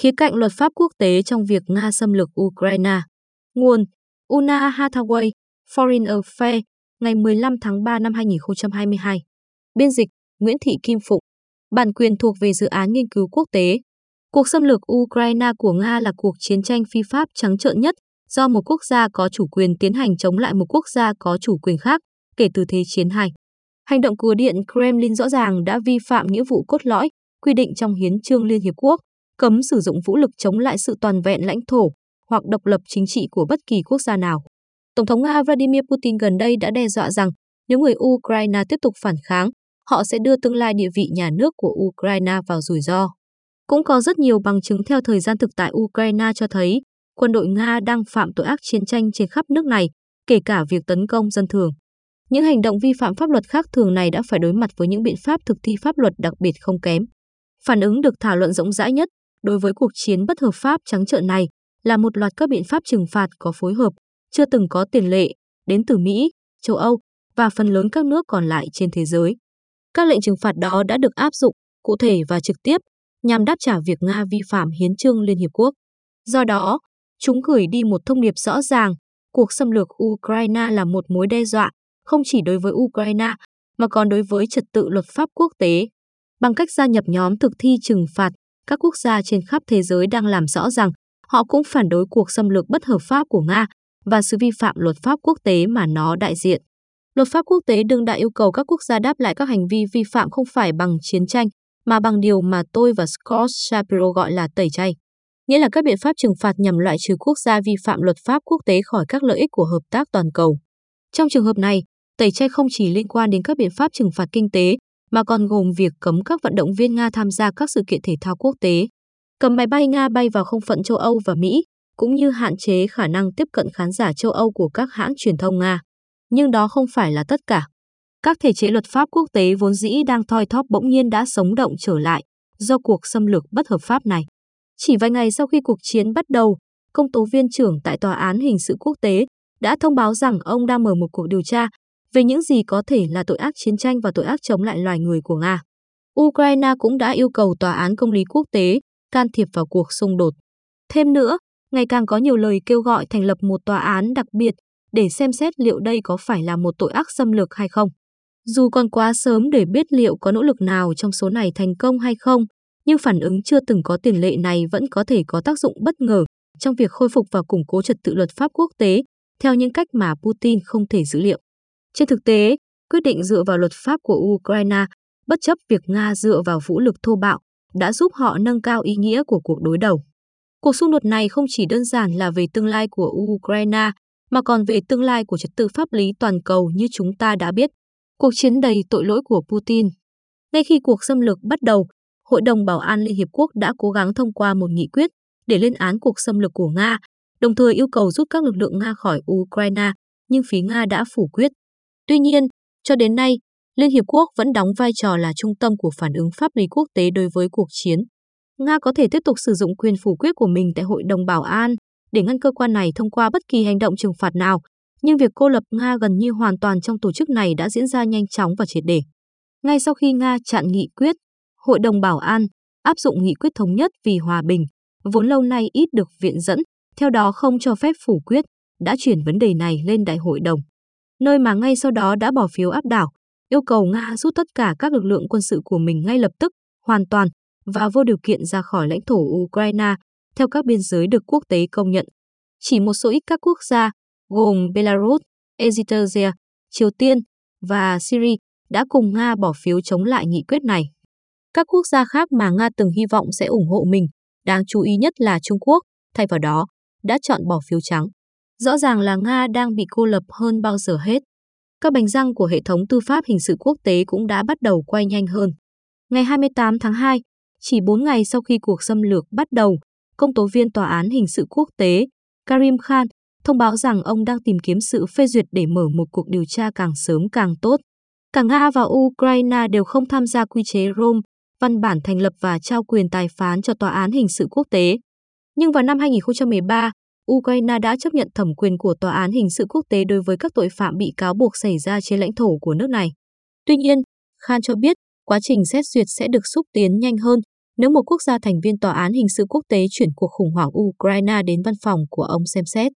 Khía cạnh luật pháp quốc tế trong việc Nga xâm lược Ukraine. Nguồn Una Hathaway, Foreign Affairs, ngày 15 tháng 3 năm 2022. Biên dịch Nguyễn Thị Kim Phụng. Bản quyền thuộc về dự án nghiên cứu quốc tế. Cuộc xâm lược Ukraine của Nga là cuộc chiến tranh phi pháp trắng trợn nhất do một quốc gia có chủ quyền tiến hành chống lại một quốc gia có chủ quyền khác kể từ Thế chiến II. Hành động của Điện Kremlin rõ ràng đã vi phạm nghĩa vụ cốt lõi quy định trong Hiến trương Liên Hiệp Quốc, cấm sử dụng vũ lực chống lại sự toàn vẹn lãnh thổ hoặc độc lập chính trị của bất kỳ quốc gia nào. Tổng thống Nga Vladimir Putin gần đây đã đe dọa rằng nếu người Ukraine tiếp tục phản kháng, họ sẽ đưa tương lai địa vị nhà nước của Ukraine vào rủi ro. Cũng có rất nhiều bằng chứng theo thời gian thực tại Ukraine cho thấy quân đội Nga đang phạm tội ác chiến tranh trên khắp nước này, kể cả việc tấn công dân thường. Những hành động vi phạm pháp luật khác thường này đã phải đối mặt với những biện pháp thực thi pháp luật đặc biệt không kém. Phản ứng được thảo luận rộng rãi nhất đối với cuộc chiến bất hợp pháp trắng trợn này là một loạt các biện pháp trừng phạt có phối hợp, chưa từng có tiền lệ, đến từ Mỹ, châu Âu và phần lớn các nước còn lại trên thế giới. Các lệnh trừng phạt đó đã được áp dụng cụ thể và trực tiếp nhằm đáp trả việc Nga vi phạm hiến trương Liên Hiệp Quốc. Do đó, chúng gửi đi một thông điệp rõ ràng, cuộc xâm lược Ukraine là một mối đe dọa không chỉ đối với Ukraine mà còn đối với trật tự luật pháp quốc tế. Bằng cách gia nhập nhóm thực thi trừng phạt, các quốc gia trên khắp thế giới đang làm rõ rằng họ cũng phản đối cuộc xâm lược bất hợp pháp của Nga và sự vi phạm luật pháp quốc tế mà nó đại diện. Luật pháp quốc tế đương đại yêu cầu các quốc gia đáp lại các hành vi vi phạm không phải bằng chiến tranh, mà bằng điều mà tôi và Scott Shapiro gọi là tẩy chay. Nghĩa là các biện pháp trừng phạt nhằm loại trừ quốc gia vi phạm luật pháp quốc tế khỏi các lợi ích của hợp tác toàn cầu. Trong trường hợp này, tẩy chay không chỉ liên quan đến các biện pháp trừng phạt kinh tế, mà còn gồm việc cấm các vận động viên Nga tham gia các sự kiện thể thao quốc tế, cấm máy bay Nga bay vào không phận châu Âu và Mỹ, cũng như hạn chế khả năng tiếp cận khán giả châu Âu của các hãng truyền thông Nga. Nhưng đó không phải là tất cả. Các thể chế luật pháp quốc tế vốn dĩ đang thoi thóp bỗng nhiên đã sống động trở lại do cuộc xâm lược bất hợp pháp này. Chỉ vài ngày sau khi cuộc chiến bắt đầu, công tố viên trưởng tại Tòa án Hình sự Quốc tế đã thông báo rằng ông đang mở một cuộc điều tra về những gì có thể là tội ác chiến tranh và tội ác chống lại loài người của Nga. Ukraine cũng đã yêu cầu Tòa án Công lý Quốc tế can thiệp vào cuộc xung đột. Thêm nữa, ngày càng có nhiều lời kêu gọi thành lập một tòa án đặc biệt để xem xét liệu đây có phải là một tội ác xâm lược hay không. Dù còn quá sớm để biết liệu có nỗ lực nào trong số này thành công hay không, nhưng phản ứng chưa từng có tiền lệ này vẫn có thể có tác dụng bất ngờ trong việc khôi phục và củng cố trật tự luật pháp quốc tế theo những cách mà Putin không thể dữ liệu. Trên thực tế, quyết định dựa vào luật pháp của Ukraine, bất chấp việc Nga dựa vào vũ lực thô bạo, đã giúp họ nâng cao ý nghĩa của cuộc đối đầu. Cuộc xung đột này không chỉ đơn giản là về tương lai của Ukraine, mà còn về tương lai của trật tự pháp lý toàn cầu như chúng ta đã biết. Cuộc chiến đầy tội lỗi của Putin. Ngay khi cuộc xâm lược bắt đầu, Hội đồng Bảo an Liên Hiệp Quốc đã cố gắng thông qua một nghị quyết để lên án cuộc xâm lược của Nga, đồng thời yêu cầu rút các lực lượng Nga khỏi Ukraine, nhưng phía Nga đã phủ quyết. Tuy nhiên, cho đến nay, Liên Hiệp Quốc vẫn đóng vai trò là trung tâm của phản ứng pháp lý quốc tế đối với cuộc chiến. Nga có thể tiếp tục sử dụng quyền phủ quyết của mình tại Hội đồng Bảo an để ngăn cơ quan này thông qua bất kỳ hành động trừng phạt nào, nhưng việc cô lập Nga gần như hoàn toàn trong tổ chức này đã diễn ra nhanh chóng và triệt để. Ngay sau khi Nga chặn nghị quyết, Hội đồng Bảo an áp dụng nghị quyết thống nhất vì hòa bình, vốn lâu nay ít được viện dẫn, theo đó không cho phép phủ quyết, đã chuyển vấn đề này lên Đại hội đồng, nơi mà ngay sau đó đã bỏ phiếu áp đảo, yêu cầu Nga rút tất cả các lực lượng quân sự của mình ngay lập tức, hoàn toàn và vô điều kiện ra khỏi lãnh thổ Ukraine theo các biên giới được quốc tế công nhận. Chỉ một số ít các quốc gia, gồm Belarus, Eritrea, Triều Tiên và Syria đã cùng Nga bỏ phiếu chống lại nghị quyết này. Các quốc gia khác mà Nga từng hy vọng sẽ ủng hộ mình, đáng chú ý nhất là Trung Quốc, thay vào đó, đã chọn bỏ phiếu trắng. Rõ ràng là Nga đang bị cô lập hơn bao giờ hết. Các bánh răng của hệ thống tư pháp hình sự quốc tế cũng đã bắt đầu quay nhanh hơn. Ngày 28 tháng 2, chỉ 4 ngày sau khi cuộc xâm lược bắt đầu, công tố viên Tòa án Hình sự Quốc tế Karim Khan thông báo rằng ông đang tìm kiếm sự phê duyệt để mở một cuộc điều tra càng sớm càng tốt. Cả Nga và Ukraine đều không tham gia quy chế Rome, văn bản thành lập và trao quyền tài phán cho Tòa án Hình sự Quốc tế. Nhưng vào năm 2013, Ukraine đã chấp nhận thẩm quyền của Tòa án Hình sự Quốc tế đối với các tội phạm bị cáo buộc xảy ra trên lãnh thổ của nước này. Tuy nhiên, Khan cho biết quá trình xét duyệt sẽ được xúc tiến nhanh hơn nếu một quốc gia thành viên Tòa án Hình sự Quốc tế chuyển cuộc khủng hoảng Ukraine đến văn phòng của ông xem xét.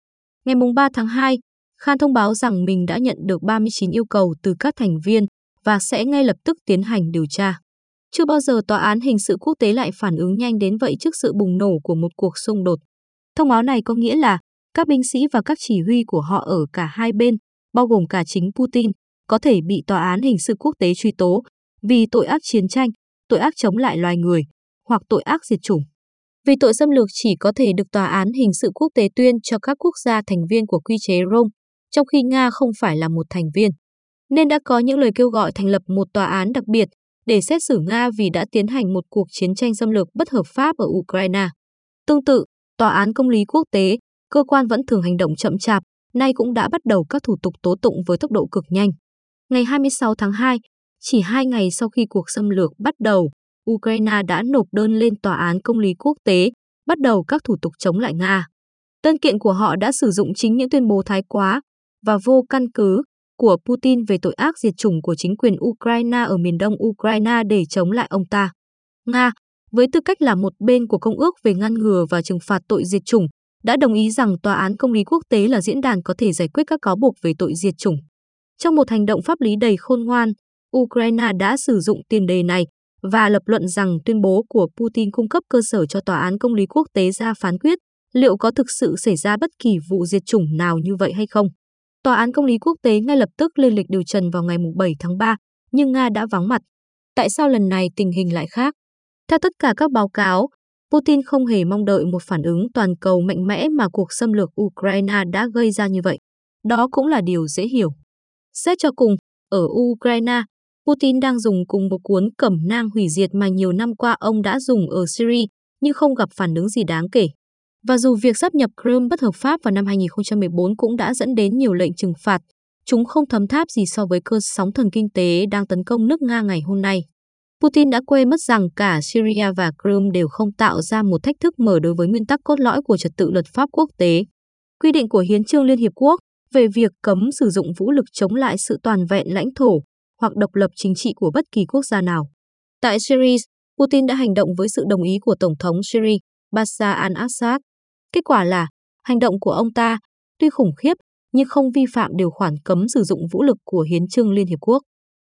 Ngày 3 tháng 2, Khan thông báo rằng mình đã nhận được 39 yêu cầu từ các thành viên và sẽ ngay lập tức tiến hành điều tra. Chưa bao giờ Tòa án Hình sự Quốc tế lại phản ứng nhanh đến vậy trước sự bùng nổ của một cuộc xung đột. Thông báo này có nghĩa là các binh sĩ và các chỉ huy của họ ở cả hai bên, bao gồm cả chính Putin, có thể bị Tòa án Hình sự Quốc tế truy tố vì tội ác chiến tranh, tội ác chống lại loài người hoặc tội ác diệt chủng. Vì tội xâm lược chỉ có thể được Tòa án Hình sự Quốc tế tuyên cho các quốc gia thành viên của quy chế Rome, trong khi Nga không phải là một thành viên. Nên đã có những lời kêu gọi thành lập một tòa án đặc biệt để xét xử Nga vì đã tiến hành một cuộc chiến tranh xâm lược bất hợp pháp ở Ukraine. Tương tự, Tòa án Công lý Quốc tế, cơ quan vẫn thường hành động chậm chạp, nay cũng đã bắt đầu các thủ tục tố tụng với tốc độ cực nhanh. Ngày 26 tháng 2, chỉ hai ngày sau khi cuộc xâm lược bắt đầu, Ukraine đã nộp đơn lên Tòa án Công lý Quốc tế, bắt đầu các thủ tục chống lại Nga. Đơn kiện của họ đã sử dụng chính những tuyên bố thái quá và vô căn cứ của Putin về tội ác diệt chủng của chính quyền Ukraine ở miền đông Ukraine để chống lại ông ta. Nga, với tư cách là một bên của Công ước về ngăn ngừa và trừng phạt tội diệt chủng, đã đồng ý rằng Tòa án Công lý Quốc tế là diễn đàn có thể giải quyết các cáo buộc về tội diệt chủng. Trong một hành động pháp lý đầy khôn ngoan, Ukraine đã sử dụng tiền đề này và lập luận rằng tuyên bố của Putin cung cấp cơ sở cho Tòa án Công lý Quốc tế ra phán quyết liệu có thực sự xảy ra bất kỳ vụ diệt chủng nào như vậy hay không. Tòa án Công lý Quốc tế ngay lập tức lên lịch điều trần vào ngày 7 tháng 3, nhưng Nga đã vắng mặt. Tại sao lần này tình hình lại khác? Theo tất cả các báo cáo, Putin không hề mong đợi một phản ứng toàn cầu mạnh mẽ mà cuộc xâm lược Ukraine đã gây ra như vậy. Đó cũng là điều dễ hiểu. Xét cho cùng, ở Ukraine, Putin đang dùng cùng một cuốn cẩm nang hủy diệt mà nhiều năm qua ông đã dùng ở Syria, nhưng không gặp phản ứng gì đáng kể. Và dù việc sắp nhập Crimea bất hợp pháp vào năm 2014 cũng đã dẫn đến nhiều lệnh trừng phạt, chúng không thấm tháp gì so với cơn sóng thần kinh tế đang tấn công nước Nga ngày hôm nay. Putin đã quên mất rằng cả Syria và Crimea đều không tạo ra một thách thức mở đối với nguyên tắc cốt lõi của trật tự luật pháp quốc tế. Quy định của Hiến trương Liên Hiệp Quốc về việc cấm sử dụng vũ lực chống lại sự toàn vẹn lãnh thổ hoặc độc lập chính trị của bất kỳ quốc gia nào. Tại Syria, Putin đã hành động với sự đồng ý của Tổng thống Syria Bashar al-Assad. Kết quả là, hành động của ông ta, tuy khủng khiếp, nhưng không vi phạm điều khoản cấm sử dụng vũ lực của Hiến trương Liên Hiệp Quốc.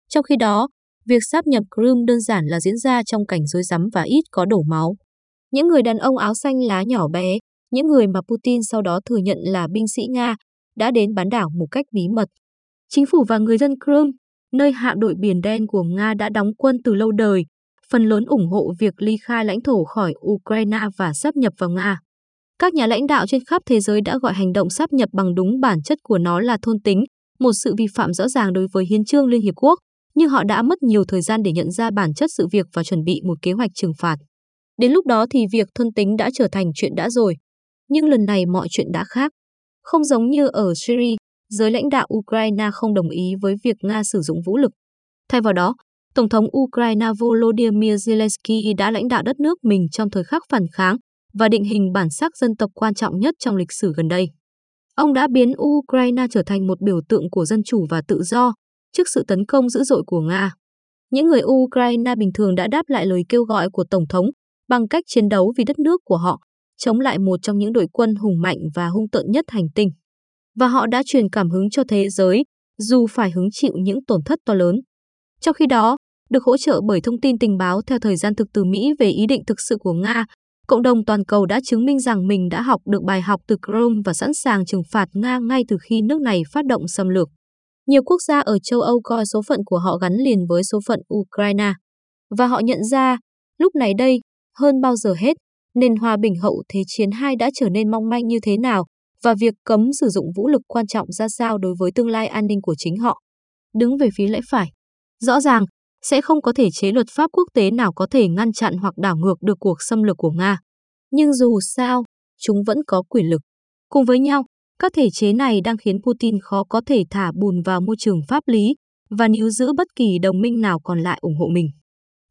Trong khi đó, việc sáp nhập Crimea đơn giản là diễn ra trong cảnh rối rắm và ít có đổ máu. Những người đàn ông áo xanh lá nhỏ bé, những người mà Putin sau đó thừa nhận là binh sĩ Nga, đã đến bán đảo một cách bí mật. Chính phủ và người dân Crimea, nơi hạm đội Biển Đen của Nga đã đóng quân từ lâu đời, phần lớn ủng hộ việc ly khai lãnh thổ khỏi Ukraine và sáp nhập vào Nga. Các nhà lãnh đạo trên khắp thế giới đã gọi hành động sáp nhập bằng đúng bản chất của nó là thôn tính, một sự vi phạm rõ ràng đối với hiến trương Liên Hiệp Quốc, nhưng họ đã mất nhiều thời gian để nhận ra bản chất sự việc và chuẩn bị một kế hoạch trừng phạt. Đến lúc đó thì việc thân tính đã trở thành chuyện đã rồi. Nhưng lần này mọi chuyện đã khác. Không giống như ở Syria, giới lãnh đạo Ukraine không đồng ý với việc Nga sử dụng vũ lực. Thay vào đó, Tổng thống Ukraine Volodymyr Zelensky đã lãnh đạo đất nước mình trong thời khắc phản kháng và định hình bản sắc dân tộc quan trọng nhất trong lịch sử gần đây. Ông đã biến Ukraine trở thành một biểu tượng của dân chủ và tự do trước sự tấn công dữ dội của Nga. Những người Ukraine bình thường đã đáp lại lời kêu gọi của Tổng thống bằng cách chiến đấu vì đất nước của họ, chống lại một trong những đội quân hùng mạnh và hung tợn nhất hành tinh. Và họ đã truyền cảm hứng cho thế giới, dù phải hứng chịu những tổn thất to lớn. Trong khi đó, được hỗ trợ bởi thông tin tình báo theo thời gian thực từ Mỹ về ý định thực sự của Nga, cộng đồng toàn cầu đã chứng minh rằng mình đã học được bài học từ Chrome và sẵn sàng trừng phạt Nga ngay từ khi nước này phát động xâm lược. Nhiều quốc gia ở châu Âu coi số phận của họ gắn liền với số phận Ukraine. Và họ nhận ra, lúc này đây, hơn bao giờ hết, nền hòa bình hậu Thế chiến II đã trở nên mong manh như thế nào và việc cấm sử dụng vũ lực quan trọng ra sao đối với tương lai an ninh của chính họ. Đứng về phía lẽ phải. Rõ ràng, sẽ không có thể chế luật pháp quốc tế nào có thể ngăn chặn hoặc đảo ngược được cuộc xâm lược của Nga. Nhưng dù sao, chúng vẫn có quyền lực. Cùng với nhau, các thể chế này đang khiến Putin khó có thể thả bùn vào môi trường pháp lý và níu giữ bất kỳ đồng minh nào còn lại ủng hộ mình.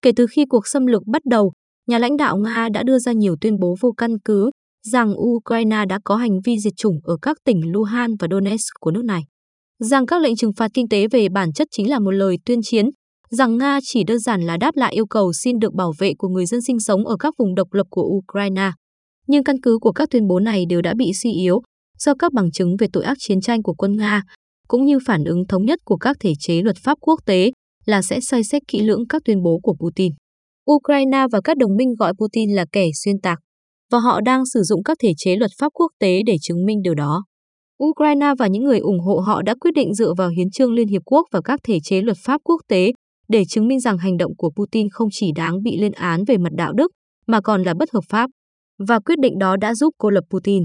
Kể từ khi cuộc xâm lược bắt đầu, nhà lãnh đạo Nga đã đưa ra nhiều tuyên bố vô căn cứ rằng Ukraine đã có hành vi diệt chủng ở các tỉnh Luhansk và Donetsk của nước này. Rằng các lệnh trừng phạt kinh tế về bản chất chính là một lời tuyên chiến, rằng Nga chỉ đơn giản là đáp lại yêu cầu xin được bảo vệ của người dân sinh sống ở các vùng độc lập của Ukraine. Nhưng căn cứ của các tuyên bố này đều đã bị suy yếu do các bằng chứng về tội ác chiến tranh của quân Nga, cũng như phản ứng thống nhất của các thể chế luật pháp quốc tế là sẽ soi xét kỹ lưỡng các tuyên bố của Putin. Ukraine và các đồng minh gọi Putin là kẻ xuyên tạc, và họ đang sử dụng các thể chế luật pháp quốc tế để chứng minh điều đó. Ukraine và những người ủng hộ họ đã quyết định dựa vào hiến trương Liên Hiệp Quốc và các thể chế luật pháp quốc tế để chứng minh rằng hành động của Putin không chỉ đáng bị lên án về mặt đạo đức mà còn là bất hợp pháp. Và quyết định đó đã giúp cô lập Putin.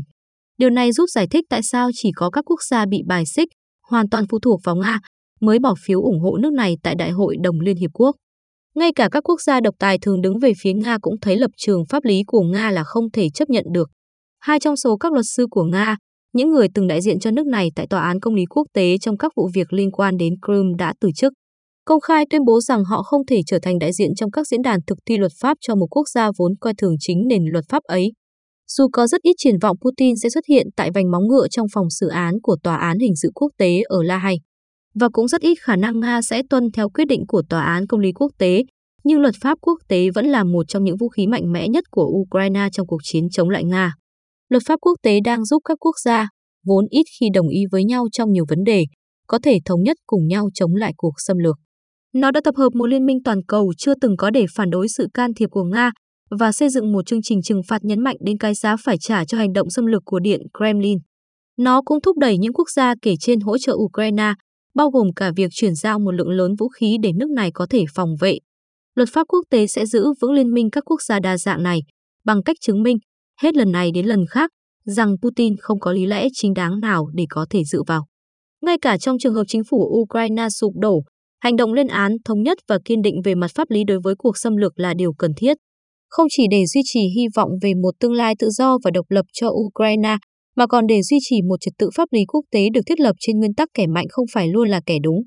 Điều này giúp giải thích tại sao chỉ có các quốc gia bị bài xích, hoàn toàn phụ thuộc vào Nga, mới bỏ phiếu ủng hộ nước này tại Đại hội đồng Liên Hiệp Quốc. Ngay cả các quốc gia độc tài thường đứng về phía Nga cũng thấy lập trường pháp lý của Nga là không thể chấp nhận được. Hai trong số các luật sư của Nga, những người từng đại diện cho nước này tại Tòa án Công lý Quốc tế trong các vụ việc liên quan đến Crimea đã từ chức. Công khai tuyên bố rằng họ không thể trở thành đại diện trong các diễn đàn thực thi luật pháp cho một quốc gia vốn coi thường chính nền luật pháp ấy. Dù có rất ít triển vọng Putin sẽ xuất hiện tại vành móng ngựa trong phòng xử án của Tòa án Hình sự Quốc tế ở La Hay, và cũng rất ít khả năng Nga sẽ tuân theo quyết định của Tòa án Công lý Quốc tế, nhưng luật pháp quốc tế vẫn là một trong những vũ khí mạnh mẽ nhất của Ukraine trong cuộc chiến chống lại Nga. Luật pháp quốc tế đang giúp các quốc gia, vốn ít khi đồng ý với nhau trong nhiều vấn đề, có thể thống nhất cùng nhau chống lại cuộc xâm lược. Nó đã tập hợp một liên minh toàn cầu chưa từng có để phản đối sự can thiệp của Nga và xây dựng một chương trình trừng phạt nhấn mạnh đến cái giá phải trả cho hành động xâm lược của Điện Kremlin. Nó cũng thúc đẩy những quốc gia kể trên hỗ trợ Ukraine, bao gồm cả việc chuyển giao một lượng lớn vũ khí để nước này có thể phòng vệ. Luật pháp quốc tế sẽ giữ vững liên minh các quốc gia đa dạng này bằng cách chứng minh, hết lần này đến lần khác, rằng Putin không có lý lẽ chính đáng nào để có thể dựa vào. Ngay cả trong trường hợp chính phủ Ukraine sụp đổ, hành động lên án thống nhất và kiên định về mặt pháp lý đối với cuộc xâm lược là điều cần thiết không chỉ để duy trì hy vọng về một tương lai tự do và độc lập cho Ukraine, mà còn để duy trì một trật tự pháp lý quốc tế được thiết lập trên nguyên tắc kẻ mạnh không phải luôn là kẻ đúng.